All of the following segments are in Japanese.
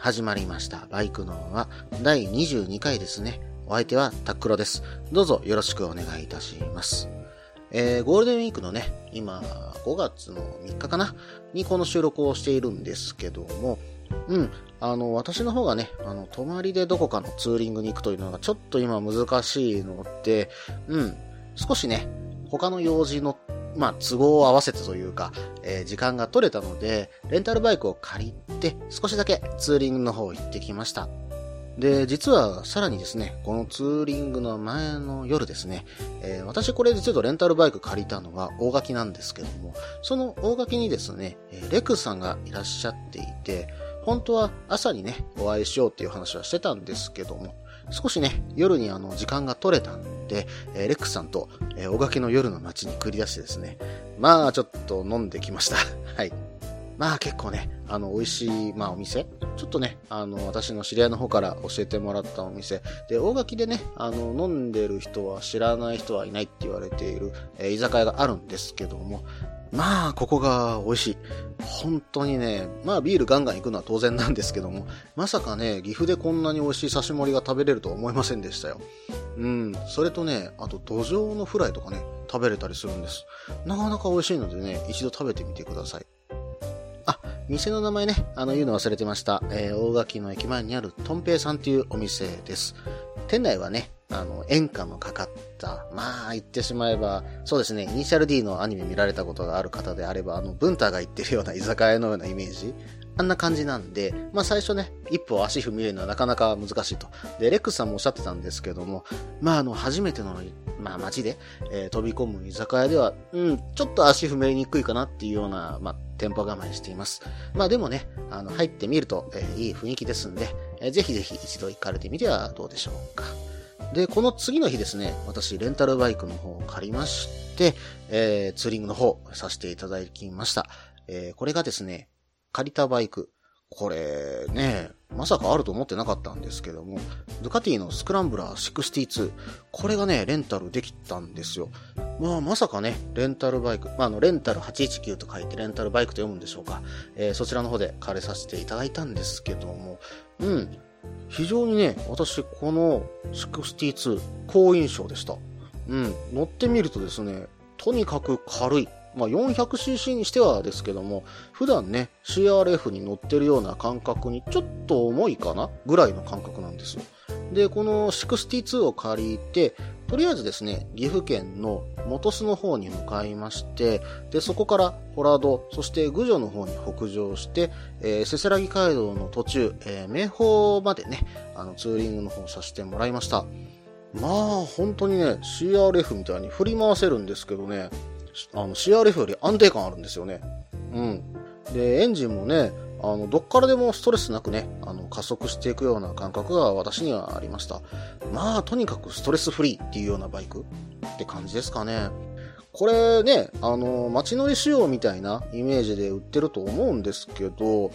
始まりました。バイクのは第22回ですね。お相手はタックロです。どうぞよろしくお願いいたします。えー、ゴールデンウィークのね、今、5月の3日かな？にこの収録をしているんですけども、うん、あの、私の方がね、あの、泊まりでどこかのツーリングに行くというのがちょっと今難しいので、うん、少しね、他の用事のまあ、都合を合わせてというか、えー、時間が取れたので、レンタルバイクを借りて、少しだけツーリングの方行ってきました。で、実はさらにですね、このツーリングの前の夜ですね、えー、私これでちょっとレンタルバイク借りたのは大垣なんですけども、その大垣にですね、レクさんがいらっしゃっていて、本当は朝にね、お会いしようっていう話はしてたんですけども、少しね、夜にあの、時間が取れたんで、えー、レックスさんと、えー、大垣の夜の街に繰り出してですね、まあ、ちょっと飲んできました。はい。まあ結構ね、あの、美味しい、まあお店ちょっとね、あの、私の知り合いの方から教えてもらったお店。で、大垣でね、あの、飲んでる人は知らない人はいないって言われている、えー、居酒屋があるんですけども、まあ、ここが美味しい。本当にね、まあビールガンガン行くのは当然なんですけども、まさかね、岐阜でこんなに美味しい刺し盛りが食べれるとは思いませんでしたよ。うん、それとね、あと土壌のフライとかね、食べれたりするんです。なかなか美味しいのでね、一度食べてみてください。あ、店の名前ね、あの言うの忘れてました。えー、大垣の駅前にあるとんぺいさんっていうお店です。店内はね、あの、演歌のかかった、まあ、言ってしまえば、そうですね、イニシャル D のアニメ見られたことがある方であれば、あの、文太が言ってるような居酒屋のようなイメージあんな感じなんで、まあ最初ね、一歩足踏み入れるのはなかなか難しいと。で、レックスさんもおっしゃってたんですけども、まああの、初めての、まあ街で、えー、飛び込む居酒屋では、うん、ちょっと足踏み入れにくいかなっていうような、まあ、店舗構えしています。まあでもね、あの、入ってみると、えー、いい雰囲気ですんで、えー、ぜひぜひ一度行かれてみてはどうでしょうか。で、この次の日ですね、私、レンタルバイクの方を借りまして、えー、ツーリングの方させていただきました。えー、これがですね、借りたバイク。これね、まさかあると思ってなかったんですけども、ドゥカティのスクランブラー62。これがね、レンタルできたんですよ。まあ、まさかね、レンタルバイク。まあ、あの、レンタル819と書いてレンタルバイクと読むんでしょうか。えー、そちらの方で借りさせていただいたんですけども、うん。非常にね、私、この62、好印象でした。うん。乗ってみるとですね、とにかく軽い。まあ、400cc にしてはですけども、普段ね、CRF に乗ってるような感覚にちょっと重いかなぐらいの感覚なんですよ。で、この62を借りて、とりあえずですね、岐阜県の本巣の方に向かいまして、で、そこからホラド、そして郡上の方に北上して、えー、せせらぎ街道の途中、えー、名宝までね、あの、ツーリングの方させてもらいました。まあ、本当にね、CRF みたいに振り回せるんですけどね、あの CRF より安定感あるんですよね。うん。で、エンジンもね、あの、どっからでもストレスなくね、あの、加速していくような感覚が私にはありました。まあ、とにかくストレスフリーっていうようなバイクって感じですかね。これね、あの、街乗り仕様みたいなイメージで売ってると思うんですけど、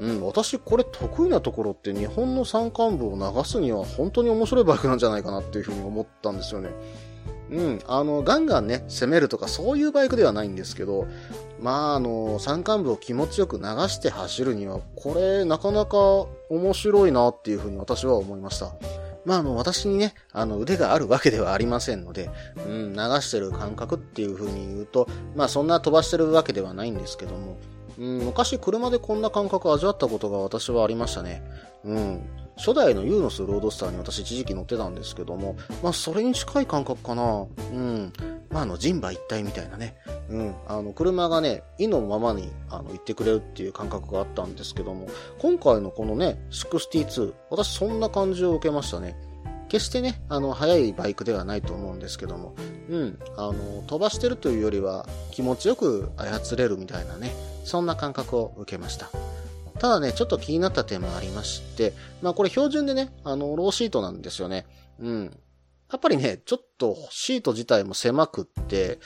うん、私これ得意なところって日本の山間部を流すには本当に面白いバイクなんじゃないかなっていうふうに思ったんですよね。うん、あの、ガンガンね、攻めるとかそういうバイクではないんですけど、まあ、あの、山間部を気持ちよく流して走るには、これなかなか面白いなっていうふうに私は思いました。まあ、あの、私にね、あの、腕があるわけではありませんので、うん、流してる感覚っていうふうに言うと、まあ、そんな飛ばしてるわけではないんですけども、うん、昔車でこんな感覚味わったことが私はありましたね。うん。初代のユーノスロードスターに私一時期乗ってたんですけども、まあそれに近い感覚かな。うん。まああの人馬一体みたいなね。うん。あの車がね、意のままにあの行ってくれるっていう感覚があったんですけども、今回のこのね、62、私そんな感じを受けましたね。決してね、あの、速いバイクではないと思うんですけども、うん、あの、飛ばしてるというよりは気持ちよく操れるみたいなね、そんな感覚を受けました。ただね、ちょっと気になった点もありまして、まあこれ標準でね、あの、ローシートなんですよね。うん。やっぱりね、ちょっとシート自体も狭くって、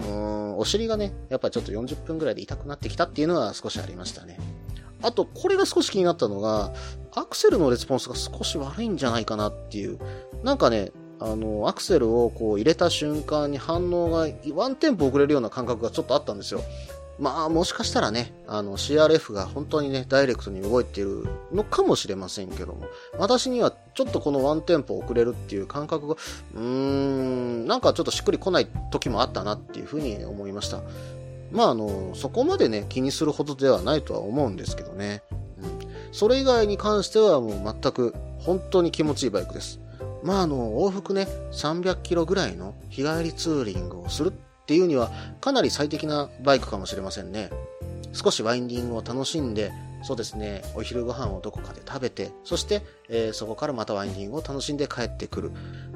うーん、お尻がね、やっぱりちょっと40分ぐらいで痛くなってきたっていうのは少しありましたね。あと、これが少し気になったのが、アクセルのレスポンスが少し悪いんじゃないかなっていう。なんかね、あの、アクセルをこう入れた瞬間に反応がワンテンポ遅れるような感覚がちょっとあったんですよ。まあ、もしかしたらね、あの、CRF が本当にね、ダイレクトに動いているのかもしれませんけども、私にはちょっとこのワンテンポ遅れるっていう感覚が、うーん、なんかちょっとしっくりこない時もあったなっていうふうに思いました。まあ、あの、そこまでね、気にするほどではないとは思うんですけどね。うん。それ以外に関してはもう全く本当に気持ちいいバイクです。まあ、あの、往復ね、300キロぐらいの日帰りツーリングをするっっていうにはかなり最適なバイクかもしれませんね。少しワインディングを楽しんで、そうですね、お昼ご飯をどこかで食べて、そして、えー、そこからまたワインディングを楽しんで帰ってくる。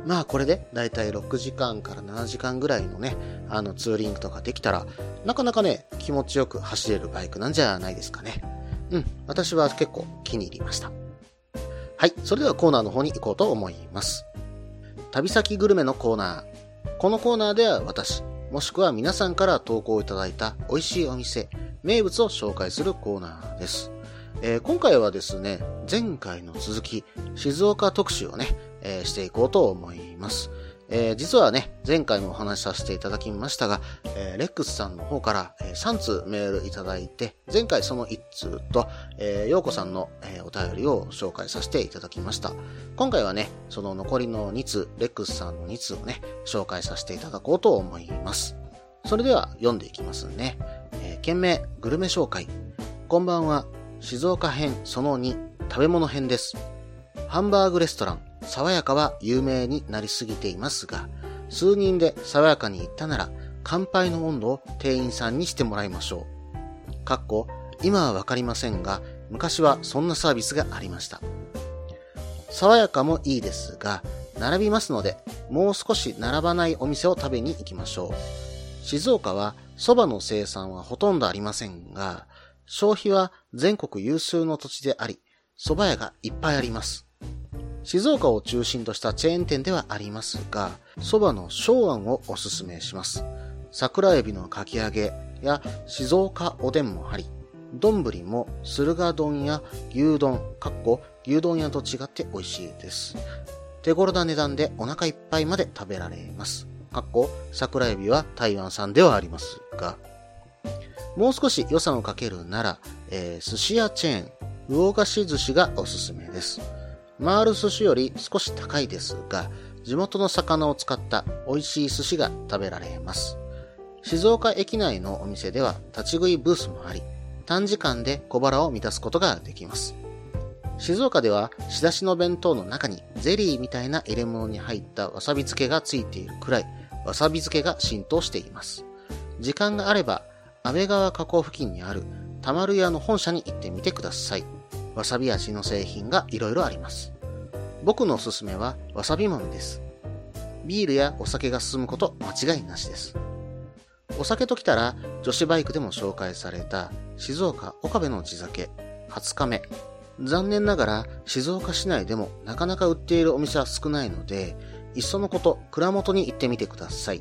まあこれでだいたい6時間から7時間ぐらいのね、あのツーリングとかできたら、なかなかね、気持ちよく走れるバイクなんじゃないですかね。うん、私は結構気に入りました。はい、それではコーナーの方に行こうと思います。旅先グルメのコーナー。このコーナーでは私、もしくは皆さんから投稿いただいた美味しいお店、名物を紹介するコーナーです。えー、今回はですね、前回の続き、静岡特集をね、えー、していこうと思います。えー、実はね、前回もお話しさせていただきましたが、えー、レックスさんの方から、えー、3通メールいただいて、前回その1通と、えー、ようこさんの、えー、お便りを紹介させていただきました。今回はね、その残りの2通、レックスさんの2通をね、紹介させていただこうと思います。それでは読んでいきますね。えー、件名、グルメ紹介。こんばんは、静岡編その2、食べ物編です。ハンバーグレストラン、爽やかは有名になりすぎていますが、数人で爽やかに行ったなら、乾杯の温度を店員さんにしてもらいましょう。かっこ、今はわかりませんが、昔はそんなサービスがありました。爽やかもいいですが、並びますので、もう少し並ばないお店を食べに行きましょう。静岡は蕎麦の生産はほとんどありませんが、消費は全国有数の土地であり、蕎麦屋がいっぱいあります。静岡を中心としたチェーン店ではありますが、蕎麦の昭庵をおすすめします。桜エビのかき揚げや静岡おでんもあり、丼も駿河丼や牛丼、かっこ牛丼屋と違って美味しいです。手頃な値段でお腹いっぱいまで食べられます。かっこ桜エビは台湾産ではありますが、もう少し予算をかけるなら、えー、寿司屋チェーン、魚菓子寿司がおすすめです。回る寿司より少し高いですが、地元の魚を使った美味しい寿司が食べられます。静岡駅内のお店では立ち食いブースもあり、短時間で小腹を満たすことができます。静岡では仕出しの弁当の中にゼリーみたいな入れ物に入ったわさび漬けがついているくらい、わさび漬けが浸透しています。時間があれば、安倍川河口付近にあるたまる屋の本社に行ってみてください。わさび味の製品がいろいろあります。僕のおすすめはわさび豆です。ビールやお酒が進むこと間違いなしです。お酒ときたら女子バイクでも紹介された静岡岡部の地酒20日目。残念ながら静岡市内でもなかなか売っているお店は少ないので、いっそのこと蔵元に行ってみてください。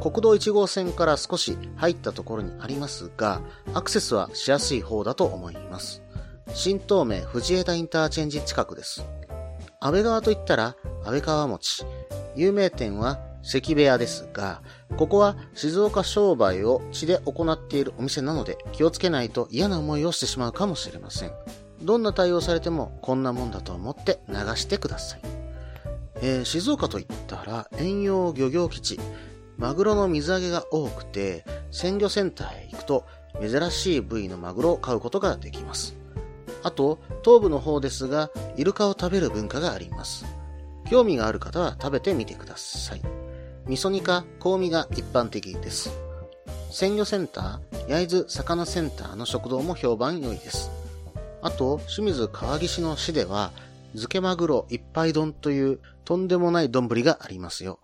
国道1号線から少し入ったところにありますが、アクセスはしやすい方だと思います。新東名藤枝インターチェンジ近くです。安倍川といったら安倍川餅。有名店は関部屋ですが、ここは静岡商売を地で行っているお店なので気をつけないと嫌な思いをしてしまうかもしれません。どんな対応されてもこんなもんだと思って流してください。えー、静岡といったら遠洋漁業基地。マグロの水揚げが多くて、鮮魚センターへ行くと珍しい部位のマグロを買うことができます。あと、東部の方ですが、イルカを食べる文化があります。興味がある方は食べてみてください。味噌煮か香味が一般的です。鮮魚センター、焼津魚センターの食堂も評判良いです。あと、清水川岸の市では、漬けマグロ一杯丼というとんでもない丼がありますよ。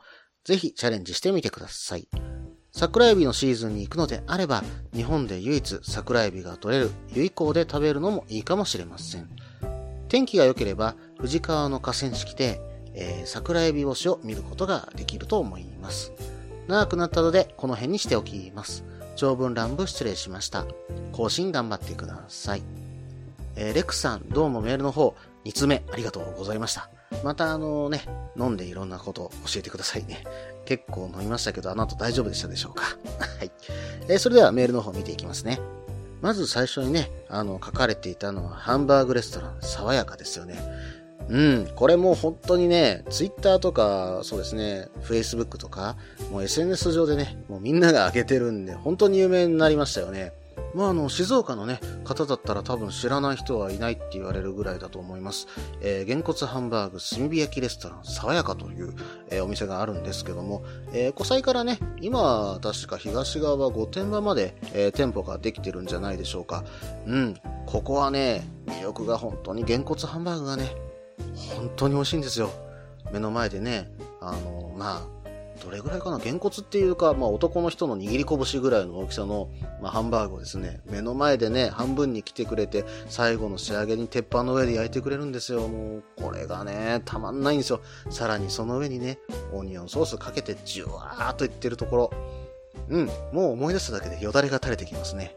ぜひチャレンジしてみてください。桜エビのシーズンに行くのであれば、日本で唯一桜エビが取れる由比港で食べるのもいいかもしれません。天気が良ければ、富士川の河川敷で、えー、桜エビ干しを見ることができると思います。長くなったので、この辺にしておきます。長文乱舞失礼しました。更新頑張ってください。えー、レックさん、どうもメールの方、2つ目ありがとうございました。またあのね、飲んでいろんなことを教えてくださいね。結構飲みましたけど、あの後大丈夫でしたでしょうか？はい。えー、それではメールの方見ていきますね。まず最初にね、あの、書かれていたのはハンバーグレストラン、爽やかですよね。うん、これもう本当にね、ツイッターとか、そうですね、Facebook とか、もう SNS 上でね、もうみんなが上げてるんで、本当に有名になりましたよね。まあ、あの、静岡のね、方だったら多分知らない人はいないって言われるぐらいだと思います。えー、げんこつハンバーグ炭火焼きレストラン、爽やかという、えー、お店があるんですけども、えー、湖西からね、今、確か東側御殿場まで、えー、店舗ができてるんじゃないでしょうか。うん、ここはね、魅力が本当にげんこつハンバーグがね、本当に美味しいんですよ。目の前でね、あの、まあ、どれぐらいかな、げんこつっていうか、まあ男の人の握り拳ぐらいの大きさの、まあ、ハンバーグをですね、目の前でね、半分に来てくれて、最後の仕上げに鉄板の上で焼いてくれるんですよ。もう、これがね、たまんないんですよ。さらにその上にね、オニオンソースかけてじゅわーっといってるところ。うん、もう思い出すだけでよだれが垂れてきますね。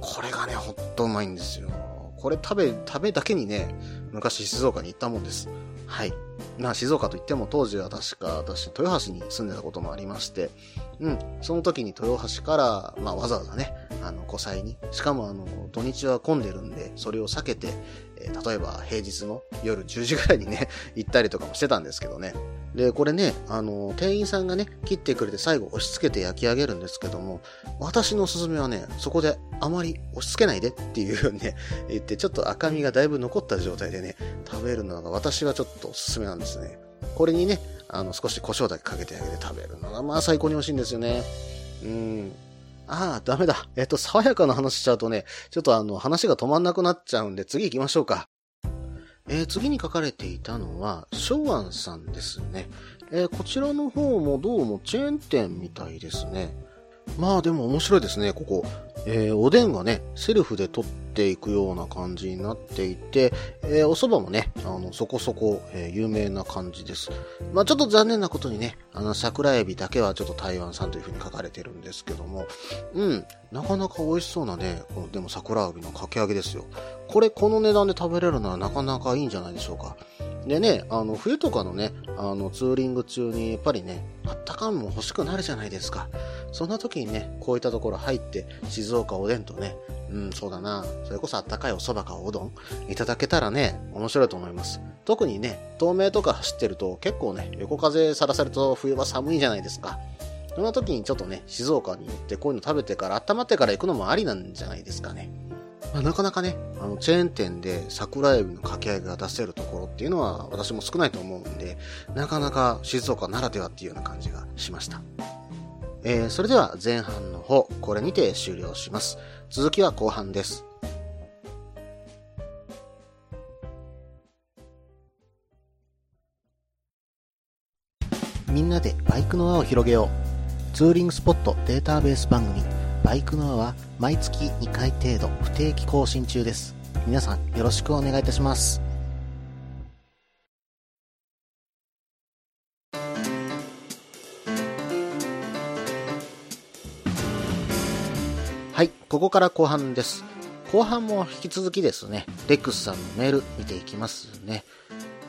これがね、ほんとうまいんですよ。これ食べ、食べだけにね、昔静岡に行ったもんです。はい。まあ、静岡といっても当時は確か私、豊橋に住んでたこともありまして、うん、その時に豊橋から、まあ、わざわざね、あの、湖西に、しかもあの、土日は混んでるんで、それを避けて、えー、例えば平日の夜10時ぐらいにね、行ったりとかもしてたんですけどね。で、これね、あの、店員さんがね、切ってくれて最後押し付けて焼き上げるんですけども、私のおすすめはね、そこであまり押し付けないでっていうね、言って、ちょっと赤みがだいぶ残った状態でね、食べるのが私はちょっとおすすめなんですね。これにね、あの、少し胡椒だけかけてあげて食べるのが、まあ最高に美味しいんですよね。うん。ああ、ダメだ。えっと、爽やかな話しちゃうとね、ちょっとあの、話が止まんなくなっちゃうんで、次行きましょうか。えー、次に書かれていたのは、昭安さんですね。えー、こちらの方もどうもチェーン店みたいですね。まあでも面白いですね、ここ。えー、おでんがね、セルフで取っていくような感じになっていて、えー、お蕎麦もね、あの、そこそこ、えー、有名な感じです。まあちょっと残念なことにね、あの、桜エビだけはちょっと台湾産という風に書かれてるんですけども、うん、なかなか美味しそうなね、この、でも桜エビのかき揚げですよ。これ、この値段で食べれるのはなかなかいいんじゃないでしょうか。でね、あの、冬とかのね、あの、ツーリング中に、やっぱりね、あったかんも欲しくなるじゃないですか。そんな時にね、こういったところ入って、静岡おでんとね、うん、そうだな、それこそあったかいお蕎麦かおうどん、いただけたらね、面白いと思います。特にね、東名とか走ってると、結構ね、横風さらされると冬は寒いじゃないですか。そんな時にちょっとね、静岡に行ってこういうの食べてから、温まってから行くのもありなんじゃないですかね。まあ、なかなかね、あの、チェーン店で桜エビの掛け合いが出せるところっていうのは私も少ないと思うんで、なかなか静岡ならではっていうような感じがしました。えー、それでは前半の方、これにて終了します。続きは後半です。なでバイクの輪を広げよう。ツーリングスポットデータベース番組バイクの輪は毎月2回程度不定期更新中です。皆さんよろしくお願いいたします。はい、ここから後半です。後半も引き続きですね、レックスさんのメール見ていきますね。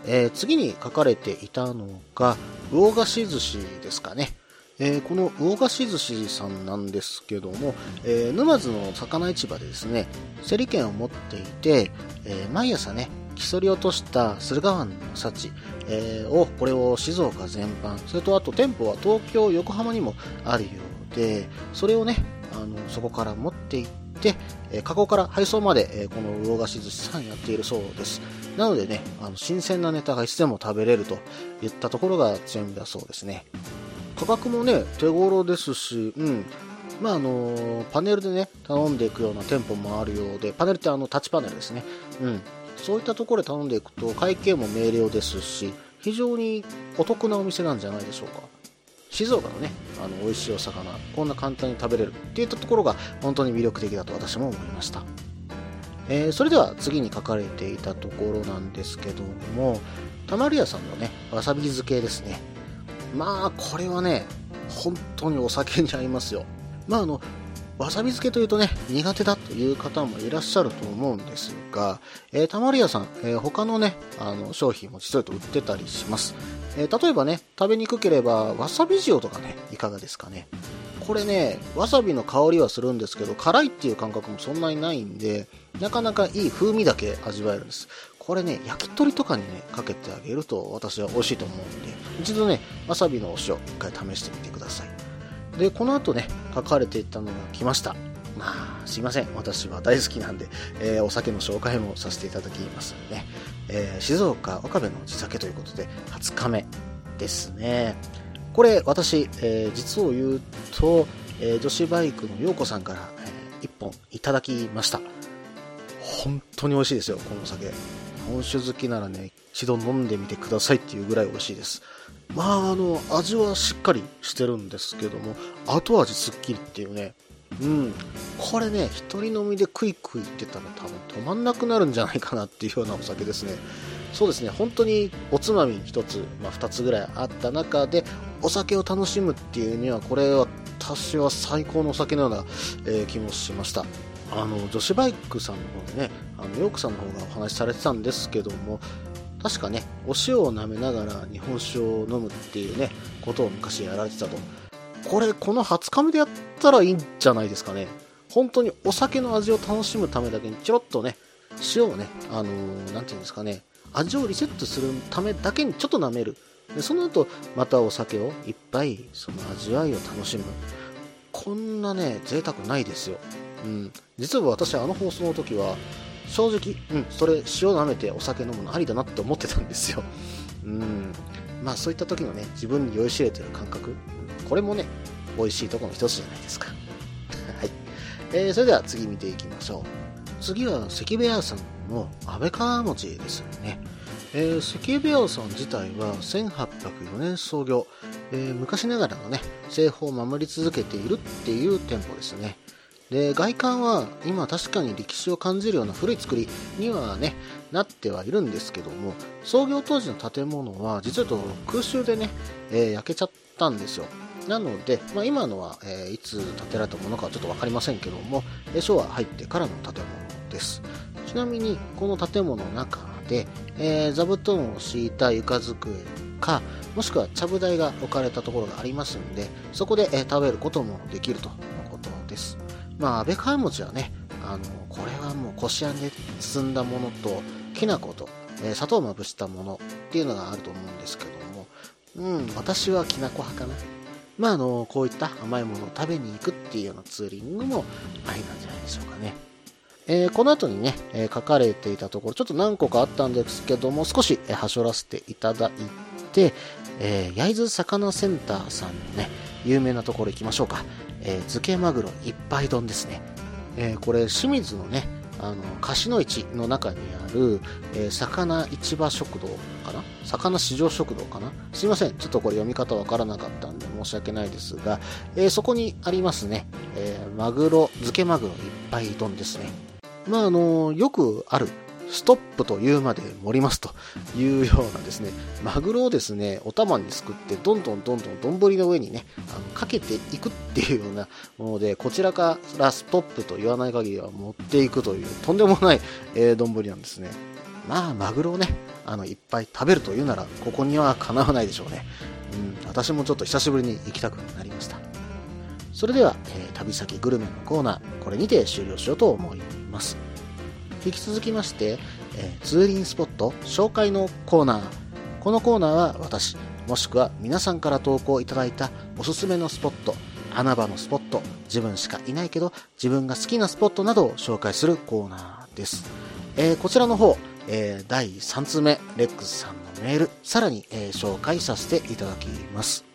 えー、次に書かれていたのが、魚菓子寿司ですかね。えー、この魚菓子寿司さんなんですけども、えー、沼津の魚市場でですね、競り券を持っていて、え、毎朝ね、競り落とした駿河湾の幸、え、を、これを静岡全般、それとあと店舗は東京、横浜にもあるようで、それをね、あの、そこから持って行って、え、加工から配送まで、え、この魚菓子寿司さんやっているそうです。なのでね、あの、新鮮なネタがいつでも食べれるといったところが強みだそうですね。価格もね、手頃ですし、うん。まあ、あの、パネルでね、頼んでいくような店舗もあるようで、パネルってあの、タッチパネルですね。うん。そういったところで頼んでいくと、会計も明瞭ですし、非常にお得なお店なんじゃないでしょうか。静岡のね、あの、美味しいお魚、こんな簡単に食べれるっていったところが本当に魅力的だと私も思いました。えー、それでは次に書かれていたところなんですけども、たまり屋さんのね、わさび漬けですね。まあ、これはね、本当にお酒に合いますよ。まあ、あの、わさび漬けというとね、苦手だという方もいらっしゃると思うんですが、えー、たまり屋さん、えー、他のね、あの、商品も実はと売ってたりします。えー、例えばね、食べにくければ、わさび塩とかね、いかがですかね。これね、わさびの香りはするんですけど、辛いっていう感覚もそんなにないんで、なかなかいい風味だけ味わえるんです。これね、焼き鳥とかにね、かけてあげると私は美味しいと思うんで、一度ね、わさびのお塩、一回試してみてください。で、この後ね、書かれていたのが来ました。まあ、すいません。私は大好きなんで、えー、お酒の紹介もさせていただきますね。えー、静岡岡部の地酒ということで、20日目ですね。これ、私、えー、実を言うと、え女子バイクの陽子さんから、え1本いただきました。本当に美味しいですよ、このお酒。本酒好きならね、一度飲んでみてくださいっていうぐらい美味しいです。まあ、あの、味はしっかりしてるんですけども、後味すっきりっていうね、うん。これね、一人飲みでクイクイってたら多分止まんなくなるんじゃないかなっていうようなお酒ですね。そうですね、本当におつまみ1つ、まあ、2つぐらいあった中で、お酒を楽しむっていうには、これは私は最高のお酒のような、えー、気もしました。あの、女子バイクさんの方でね、あの、ヨークさんの方がお話しされてたんですけども、確かね、お塩を舐めながら日本酒を飲むっていうね、ことを昔やられてたと。これ、この20日目でやったらいいんじゃないですかね。本当にお酒の味を楽しむためだけに、ちょろっとね、塩をね、あのー、なんていうんですかね、味をリセットするためだけにちょっと舐める。でその後、またお酒をいっぱい、その味わいを楽しむ。こんなね、贅沢ないですよ。うん。実は私、あの放送の時は、正直、うん、それ、塩舐めてお酒飲むのありだなって思ってたんですよ。うん。まあ、そういった時のね、自分に酔いしれてる感覚、これもね、美味しいとこの一つじゃないですか。はい。えー、それでは次見ていきましょう。次は関部屋さんの安倍川餅ですよね。えー、関部屋さん自体は1804年創業、えー、昔ながらのね、製法を守り続けているっていう店舗ですね。で、外観は今確かに歴史を感じるような古い作りにはね、なってはいるんですけども、創業当時の建物は実は空襲でね、えー、焼けちゃったんですよ。なので、まあ、今のは、えー、いつ建てられたものかはちょっと分かりませんけども、昭和入ってからの建物です。ちなみに、この建物の中で、えー、座布団を敷いた床机か、もしくはちゃぶ台が置かれたところがありますんで、そこで、えー、食べることもできるということです。まあ、安倍川餅はね、あの、これはもうこしあんで包んだものと、きな粉と、えー、砂糖をまぶしたものっていうのがあると思うんですけども、うん、私はきな粉派かな。まあ、あの、こういった甘いものを食べに行くっていうようなツーリングもありなんじゃないでしょうかね。えー、この後にね、えー、書かれていたところ、ちょっと何個かあったんですけども、少し、えー、はしょらせていただいて、え焼津魚センターさんのね、有名なところ行きましょうか。え漬けマグロ一杯丼ですね。えこれ、清水のね、あの、貸の市の中にある、えー、魚市場食堂かな？魚市場食堂かな？すいません。ちょっとこれ読み方わからなかったんで申し訳ないですが、えー、そこにありますね、えー、マグロ、漬けマグロいっぱい丼ですね。まあ、あのよくあるストップと言うまで盛りますというようなですね、マグロをですね、お玉にすくって、どんどんどんどん丼の上にね、あのかけていくっていうようなもので、こちらからストップと言わない限りは持っていくという、とんでもない、えー、丼なんですね。まあ、マグロをね、あの、いっぱい食べるというなら、ここにはかなわないでしょうね。うん、私もちょっと久しぶりに行きたくなりました。それでは、えー、旅先グルメのコーナー、これにて終了しようと思います。引き続きまして、えー、ツーリンスポット紹介のコーナー。このコーナーは私、もしくは皆さんから投稿いただいたおすすめのスポット、穴場のスポット、自分しかいないけど自分が好きなスポットなどを紹介するコーナーです。えー、こちらの方、えー、第3通目、レックスさんのメール、さらに、え、紹介させていただきます。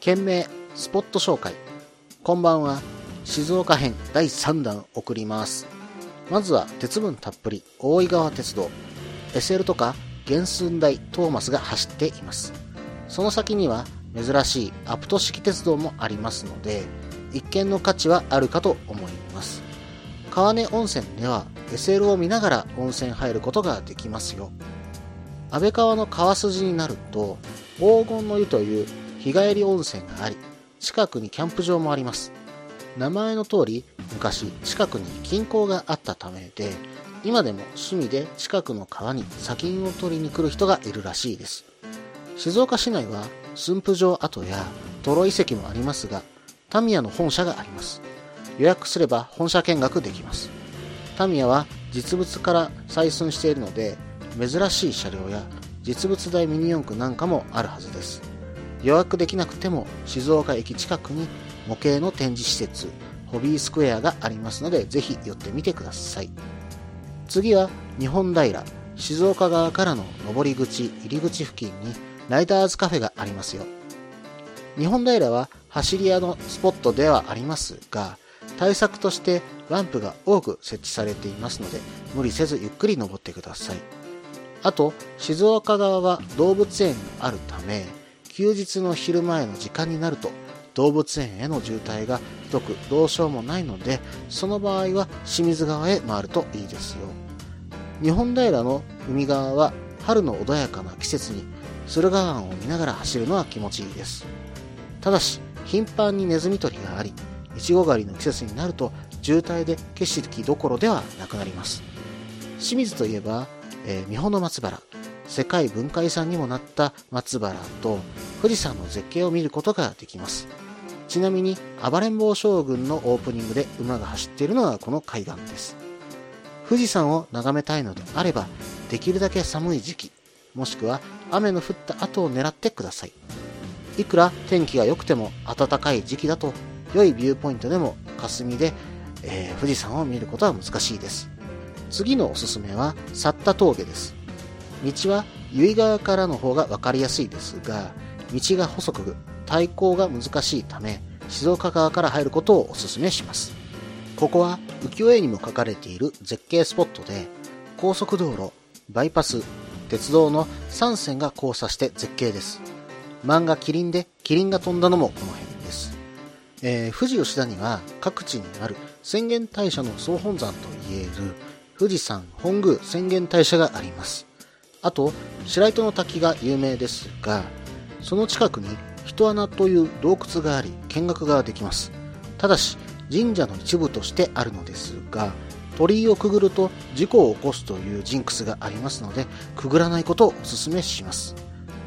件名、スポット紹介。こんばんは。静岡編第3弾送ります。まずは鉄分たっぷり大井川鉄道 SL とか原寸大トーマスが走っていますその先には珍しいアプト式鉄道もありますので、一見の価値はあるかと思います。川根温泉では SL を見ながら温泉入ることができますよ。安倍川の川筋になると、黄金の湯という日帰り温泉があり、近くにキャンプ場もあります。名前の通り、昔近くに金鉱があったためで、今でも趣味で近くの川に砂金を取りに来る人がいるらしいです。静岡市内は駿府城跡やトロ遺跡もありますが、タミヤの本社があります。予約すれば本社見学できます。タミヤは実物から採寸しているので、珍しい車両や実物大ミニ四駆なんかもあるはずです。予約できなくても静岡駅近くに模型の展示施設、ホビースクエアがありますので、ぜひ寄ってみてください。次は日本平、静岡側からの上り口、入り口付近にライダーズカフェがありますよ。日本平は走り屋のスポットではありますが、対策としてランプが多く設置されていますので、無理せずゆっくり登ってください。あと、静岡側は動物園があるため、休日の昼前の時間になると、動物園への渋滞がひどくどうしようもないので、その場合は清水川へ回るといいですよ。日本平の海側は春の穏やかな季節に駿河湾を見ながら走るのは気持ちいいです。ただし、頻繁にネズミ捕りがあり、いちご狩りの季節になると渋滞で景色どころではなくなります。清水といえば、えー、三保の松原、世界文化遺産にもなった松原と富士山の絶景を見ることができます。ちなみに、暴れん坊将軍のオープニングで馬が走っているのはこの海岸です。富士山を眺めたいのであれば、できるだけ寒い時期、もしくは雨の降った後を狙ってください。いくら天気が良くても暖かい時期だと良いビューポイントでも霞で、えー、富士山を見ることは難しいです。次のおすすめは、去った峠です。道は由比川からの方が分かりやすいですが、道が細く、対向が難しいため、静岡側から入ることをお勧めします。ここは浮世絵にも書かれている絶景スポットで、高速道路、バイパス、鉄道の3線が交差して絶景です。漫画キリンでキリンが飛んだのもこの辺です。えー、富士吉田には各地にある浅間大社の総本山といえる富士山本宮浅間大社があります。あと、白糸の滝が有名ですが、その近くに人穴という洞窟があり見学ができます。ただし、神社の一部としてあるのですが、鳥居をくぐると事故を起こすというジンクスがありますので、くぐらないことをお勧めします。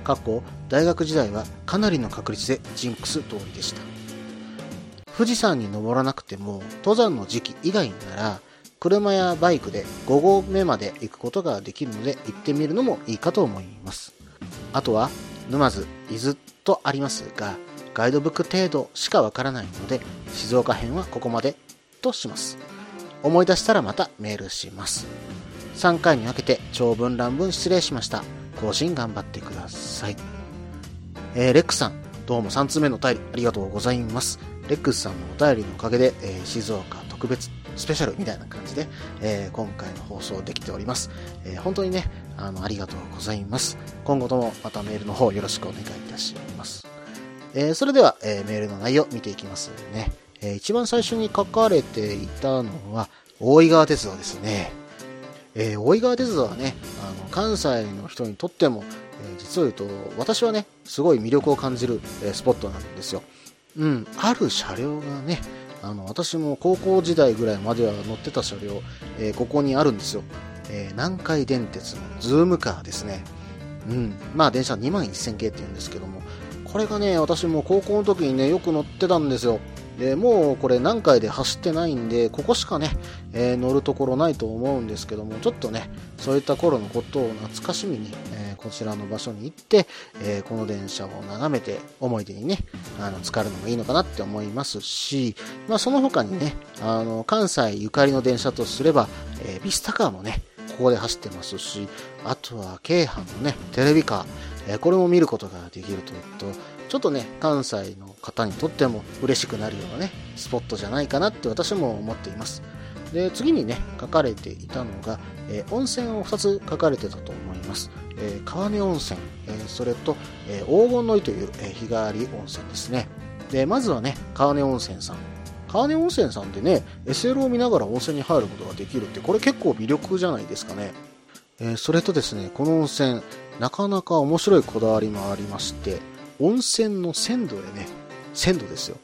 過去、大学時代はかなりの確率でジンクス通りでした。富士山に登らなくても、登山の時期以外なら、車やバイクで5合目まで行くことができるので行ってみるのもいいかと思います。あとは、沼津、伊豆とありますが、ガイドブック程度しかわからないので、静岡編はここまでとします。思い出したらまたメールします。3回に分けて長文乱文失礼しました。更新頑張ってください。えー、レックさん、どうも3通目のお便りありがとうございます。レックスさんのお便りのおかげで、えー、静岡特別スペシャルみたいな感じで、えー、今回の放送できております。えー、本当にね、あの、ありがとうございます。今後ともまたメールの方よろしくお願いいたします。えー、それでは、えメールの内容見ていきますね。え一番最初に書かれていたのは、大井川鉄道ですね。え、大井川鉄道はね、あの、関西の人にとっても、え、実を言うと、私はね、すごい魅力を感じる、え、スポットなんですよ。うん、ある車両がね、あの、私も高校時代ぐらいまでは乗ってた車両、えここにあるんですよ。え南海電鉄のズームカーですね。うん、まあ電車2万1000系って言うんですけども、これがね、私も高校の時にね、よく乗ってたんですよ。でもうこれ何回で走ってないんで、ここしかね、えー、乗るところないと思うんですけども、ちょっとね、そういった頃のことを懐かしみに、えー、こちらの場所に行って、えー、この電車を眺めて思い出にね、あの、浸かるのもいいのかなって思いますし、まあその他にね、あの、関西ゆかりの電車とすれば、えビスタカーもね、ここで走ってますし、あとは京阪のね、テレビカー、えこれも見ることができるというと、ちょっとね、関西の方にとっても嬉しくなるようなね、スポットじゃないかなって私も思っています。で、次にね、書かれていたのが、えー、温泉を2つ書かれてたと思います。えー、川根温泉、えー、それと、え、黄金の湯という、えー、日帰り温泉ですね。で、まずはね、川根温泉さん。川根温泉さんでね、SL を見ながら温泉に入ることができるって、これ結構魅力じゃないですかね。えー、それとですね、この温泉、なかなか面白いこだわりもありまして、温泉の鮮度でね、鮮度ですよ。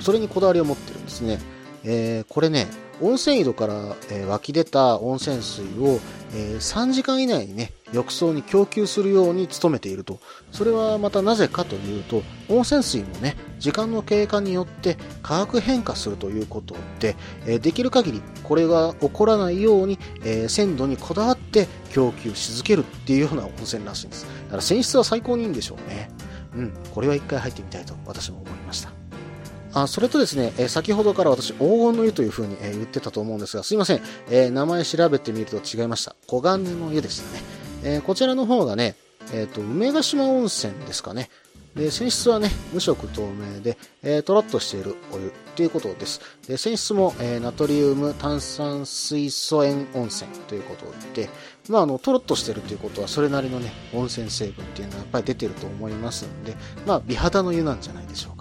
それにこだわりを持ってるんですね。えー、これね、温泉井戸から、えー、湧き出た温泉水を、えー、3時間以内にね、浴槽に供給するように努めていると。それはまたなぜかというと、温泉水もね、時間の経過によって化学変化するということで、えー、できる限りこれが起こらないように、えー、鮮度にこだわって供給し続けるっていうような温泉らしいんです。だから泉質は最高にいいんでしょうね。うん、これは一回入ってみたいと私も思いました。あそれとですね、え先ほどから私、黄金の湯という風に、え言ってたと思うんですが、すいません、え名前調べてみると違いました。黄金の湯でしたね。えこちらの方がね、えっ、と、梅ヶ島温泉ですかね。で、泉質はね、無色透明で、えー、とろっとしているお湯ということです。で、泉質も、えー、ナトリウム炭酸水素塩温泉ということで、まあ、あの、とろっとしてるということは、それなりのね、温泉成分っていうのはやっぱり出てると思いますんで、まあ、美肌の湯なんじゃないでしょう。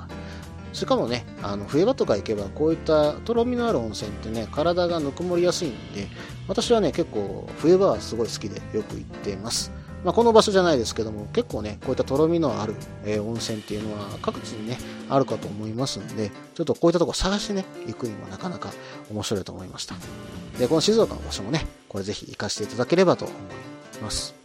しかもね、あの冬場とか行けばこういったとろみのある温泉ってね、体がぬくもりやすいんで、私はね、結構冬場はすごい好きでよく行っています。まあ、この場所じゃないですけども、結構ね、こういったとろみのある、えー、温泉っていうのは各地にね、あるかと思いますんで、ちょっとこういったとこ探してね、行くにもなかなか面白いと思いました。で、この静岡の場所もね、これぜひ行かせていただければと思います。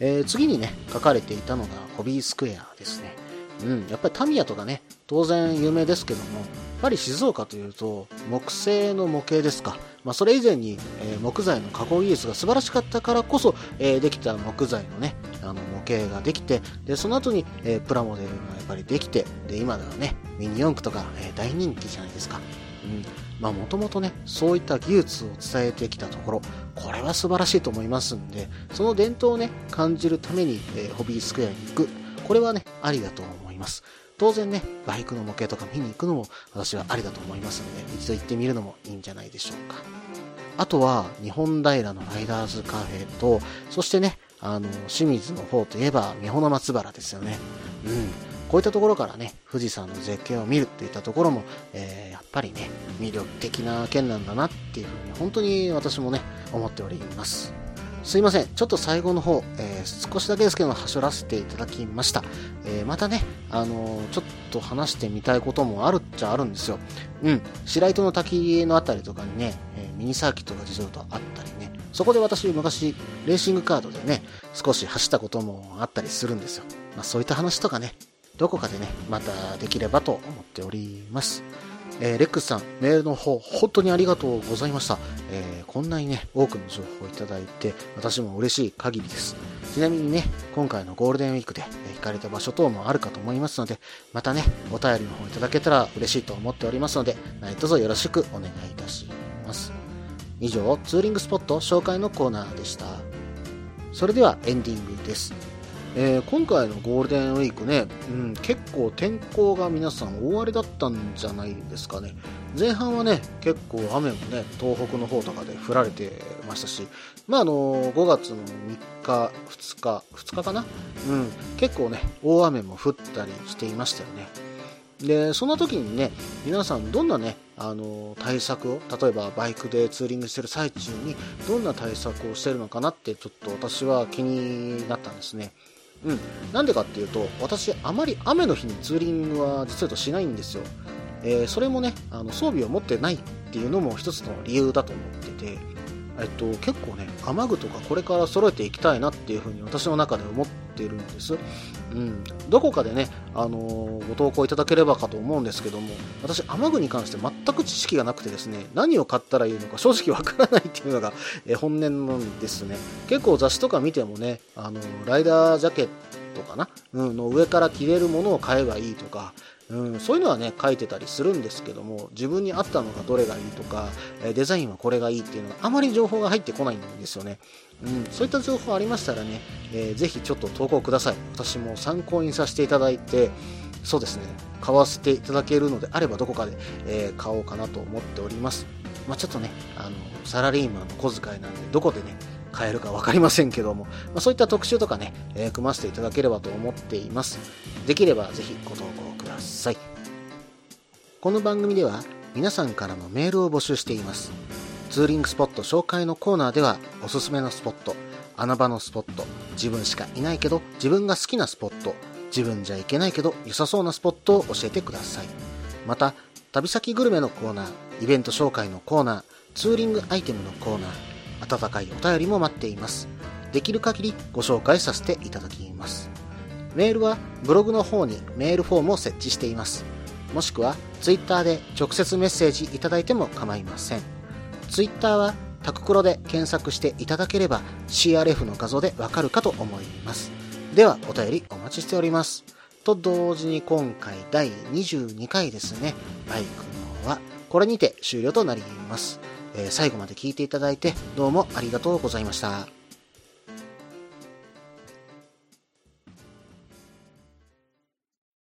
えー、次にね、書かれていたのがホビースクエアですね。うん、やっぱりタミヤとかね、当然有名ですけども、やっぱり静岡というと木製の模型ですか、まあ、それ以前に、えー、木材の加工技術が素晴らしかったからこそ、えー、できた木材のねあの模型ができてでその後に、えー、プラモデルがやっぱりできてで今ではねミニ四駆とか、え大人気じゃないですか。うんまあもともとね、そういった技術を伝えてきたところ、これは素晴らしいと思いますんで、その伝統をね、感じるために、えホビースクエアに行く。これはね、ありだと思います。当然ね、バイクの模型とか見に行くのも私はありだと思いますので、一度行ってみるのもいいんじゃないでしょうか。あとは、日本平のライダーズカフェと、そしてね、あの、清水の方といえば、三保の松原ですよね。うん。こういったところからね、富士山の絶景を見るといったところも、えー、やっぱりね、魅力的な県なんだなっていうふうに、本当に私もね、思っております。すいません。ちょっと最後の方、えー、少しだけですけど、はしょらせていただきました。えー、またね、あのー、ちょっと話してみたいこともあるっちゃあるんですよ。うん。白糸の滝のあたりとかにね、えミニサーキットが実はあったりね。そこで私、昔、レーシングカードでね、少し走ったこともあったりするんですよ。まあ、そういった話とかね、どこかでね、またできればと思っております。えー、レックスさん、メールの方、本当にありがとうございました。えー、こんなにね、多くの情報をいただいて、私も嬉しい限りです。ちなみにね、今回のゴールデンウィークで、え行かれた場所等もあるかと思いますので、またね、お便りの方いただけたら嬉しいと思っておりますので、何卒よろしくお願いいたします。以上、ツーリングスポット紹介のコーナーでした。それではエンディングです。えー、今回のゴールデンウィークね、うん、結構天候が皆さん大荒れだったんじゃないですかね。前半はね、結構雨もね、東北の方とかで降られてましたし、まああの、5月の3日、2日、2日かな？うん、結構ね、大雨も降ったりしていましたよね。で、そんな時にね、皆さんどんなね、あの、対策を、例えばバイクでツーリングしてる最中に、どんな対策をしてるのかなって、ちょっと私は気になったんですね。うん。なんでかっていうと、私、あまり雨の日にツーリングは実はしないんですよ。えー、それもね、あの装備を持ってないっていうのも一つの理由だと思ってて、えっと、結構ね、雨具とかこれから揃えていきたいなっていうふうに私の中で思ってるんです。うん。どこかでね、あのー、ご投稿いただければかと思うんですけども、私、雨具に関して全く知識がなくてですね、何を買ったらいいのか正直わからないっていうのが、えー、本音なんですね。結構雑誌とか見てもね、あのー、ライダージャケットかな、うん、の上から着れるものを買えばいいとか、うん、そういうのはね書いてたりするんですけども自分に合ったのがどれがいいとかデザインはこれがいいっていうのがあまり情報が入ってこないんですよね、うん、そういった情報ありましたらね、えー、ぜひちょっと投稿ください。私も参考にさせていただいてそうですね買わせていただけるのであればどこかで、えー、買おうかなと思っております。まあ、ちょっとねあのサラリーマンの小遣いなんでどこでね買えるか分かりませんけども、まあ、そういった特集とかね、えー、組ませていただければと思っています。できればぜひご投稿ださい。この番組では皆さんからのメールを募集しています。ツーリングスポット紹介のコーナーではおすすめのスポット、穴場のスポット、自分しかいないけど自分が好きなスポット、自分じゃいけないけど良さそうなスポットを教えてください。また、旅先グルメのコーナー、イベント紹介のコーナー、ツーリングアイテムのコーナー、温かいお便りも待っています。できる限りご紹介させていただきます。メールはブログの方にメールフォームを設置しています。もしくは Twitter で直接メッセージいただいても構いません。Twitter はタククロで検索していただければ CRF の画像でわかるかと思います。ではお便りお待ちしております。と同時に今回第22回ですね、バイクのはこれにて終了となります。えー、最後まで聞いていただいてどうもありがとうございました。